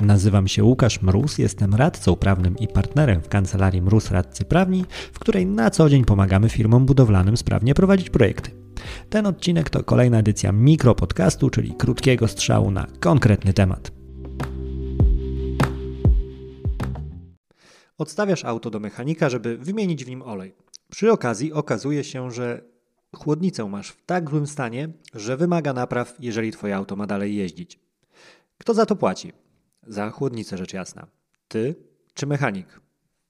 Nazywam się Łukasz Mróz, jestem radcą prawnym i partnerem w kancelarii Mróz Radcy Prawni, w której na co dzień pomagamy firmom budowlanym sprawnie prowadzić projekty. Ten odcinek to kolejna edycja mikropodcastu, czyli krótkiego strzału na konkretny temat. Odstawiasz auto do mechanika, żeby wymienić w nim olej. Przy okazji okazuje się, że chłodnicę masz w tak złym stanie, że wymaga napraw, jeżeli twoje auto ma dalej jeździć. Kto za to płaci? Za chłodnicę rzecz jasna. Ty czy mechanik?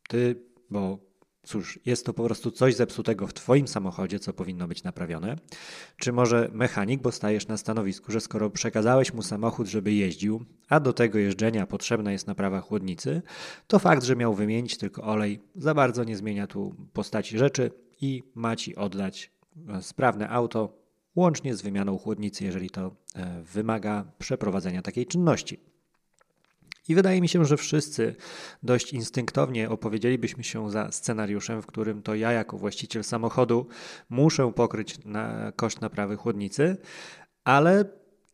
Ty, bo cóż, jest to po prostu coś zepsutego w Twoim samochodzie, co powinno być naprawione. Czy może mechanik, bo stajesz na stanowisku, że skoro przekazałeś mu samochód, żeby jeździł, a do tego jeżdżenia potrzebna jest naprawa chłodnicy, to fakt, że miał wymienić tylko olej, za bardzo nie zmienia tu postaci rzeczy i ma ci oddać e, sprawne auto, łącznie z wymianą chłodnicy, jeżeli to e, wymaga przeprowadzenia takiej czynności. I wydaje mi się, że wszyscy dość instynktownie opowiedzielibyśmy się za scenariuszem, w którym to ja, jako właściciel samochodu, muszę pokryć na koszt naprawy chłodnicy, ale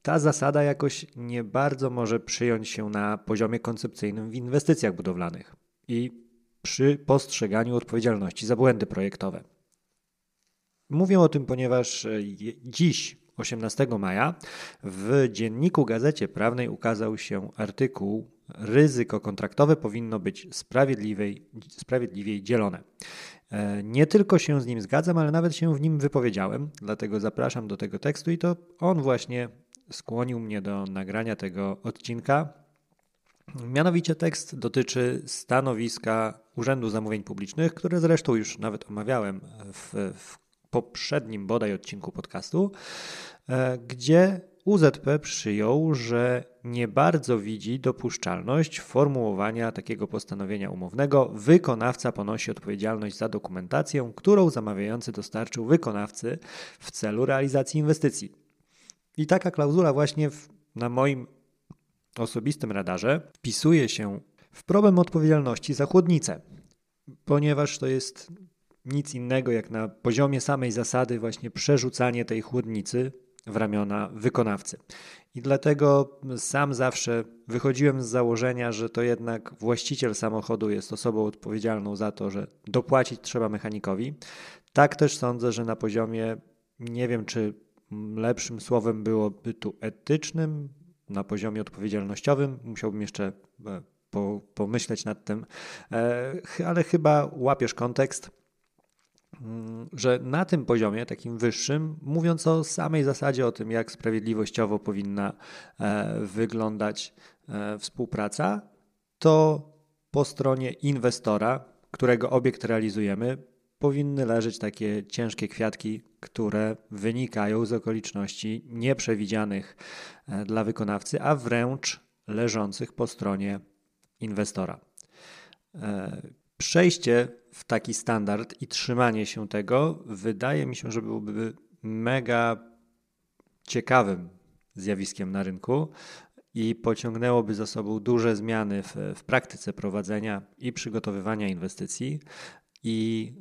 ta zasada jakoś nie bardzo może przyjąć się na poziomie koncepcyjnym w inwestycjach budowlanych i przy postrzeganiu odpowiedzialności za błędy projektowe. Mówię o tym, ponieważ dziś 18 maja w dzienniku Gazecie Prawnej ukazał się artykuł ryzyko kontraktowe powinno być sprawiedliwiej, sprawiedliwiej dzielone. E, nie tylko się z nim zgadzam, ale nawet się w nim wypowiedziałem, dlatego zapraszam do tego tekstu i to on właśnie skłonił mnie do nagrania tego odcinka. Mianowicie tekst dotyczy stanowiska Urzędu Zamówień Publicznych, które zresztą już nawet omawiałem w, w poprzednim bodaj odcinku podcastu, e, gdzie UZP przyjął, że nie bardzo widzi dopuszczalność formułowania takiego postanowienia umownego. Wykonawca ponosi odpowiedzialność za dokumentację, którą zamawiający dostarczył wykonawcy w celu realizacji inwestycji. I taka klauzula właśnie w, na moim osobistym radarze wpisuje się w problem odpowiedzialności za chłodnicę, ponieważ to jest nic innego jak na poziomie samej zasady właśnie przerzucanie tej chłodnicy w ramiona wykonawcy. I dlatego sam zawsze wychodziłem z założenia, że to jednak właściciel samochodu jest osobą odpowiedzialną za to, że dopłacić trzeba mechanikowi. Tak też sądzę, że na poziomie, nie wiem czy lepszym słowem byłoby tu etycznym, na poziomie odpowiedzialnościowym, musiałbym jeszcze e, pomyśleć nad tym, e, ale chyba łapiesz kontekst że na tym poziomie, takim wyższym, mówiąc o samej zasadzie, o tym, jak sprawiedliwościowo powinna e, wyglądać e, współpraca, to po stronie inwestora, którego obiekt realizujemy, powinny leżeć takie ciężkie kwiatki, które wynikają z okoliczności nieprzewidzianych e, dla wykonawcy, a wręcz leżących po stronie inwestora. Przejście w taki standard i trzymanie się tego wydaje mi się, że byłoby mega ciekawym zjawiskiem na rynku i pociągnęłoby za sobą duże zmiany w, w praktyce prowadzenia i przygotowywania inwestycji. I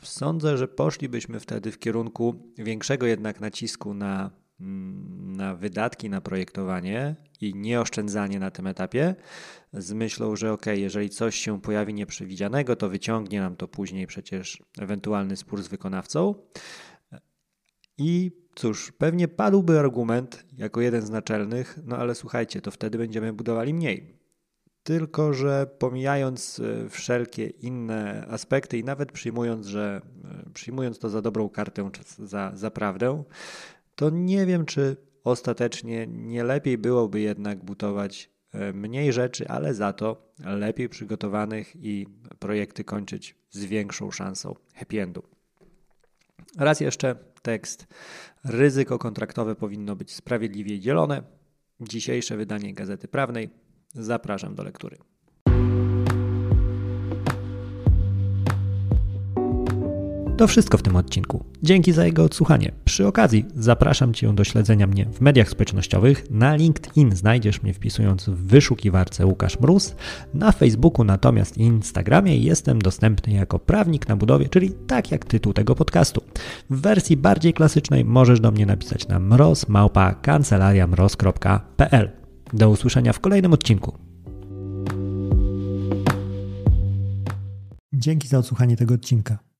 yy, sądzę, że poszlibyśmy wtedy w kierunku większego jednak nacisku na na wydatki na projektowanie i nieoszczędzanie na tym etapie z myślą, że ok, jeżeli coś się pojawi nieprzewidzianego, to wyciągnie nam to później przecież ewentualny spór z wykonawcą. I cóż, pewnie padłby argument jako jeden z naczelnych, no ale słuchajcie, to wtedy będziemy budowali mniej. Tylko, że pomijając e, wszelkie inne aspekty i nawet przyjmując, że e, przyjmując to za dobrą kartę, za, za prawdę, to nie wiem, czy ostatecznie nie lepiej byłoby jednak budować e, mniej rzeczy, ale za to lepiej przygotowanych i projekty kończyć z większą szansą happy endu. Raz jeszcze tekst. Ryzyko kontraktowe powinno być sprawiedliwie dzielone. Dzisiejsze wydanie Gazety Prawnej. Zapraszam do lektury. To wszystko w tym odcinku. Dzięki za jego odsłuchanie. Przy okazji zapraszam Cię do śledzenia mnie w mediach społecznościowych. Na LinkedIn znajdziesz mnie wpisując w wyszukiwarce Łukasz Mróz. Na Facebooku natomiast i Instagramie jestem dostępny jako prawnik na budowie, czyli tak jak tytuł tego podcastu. W wersji bardziej klasycznej możesz do mnie napisać na mrozmałpa.kancelariamroz.pl. Do usłyszenia w kolejnym odcinku. Dzięki za odsłuchanie tego odcinka.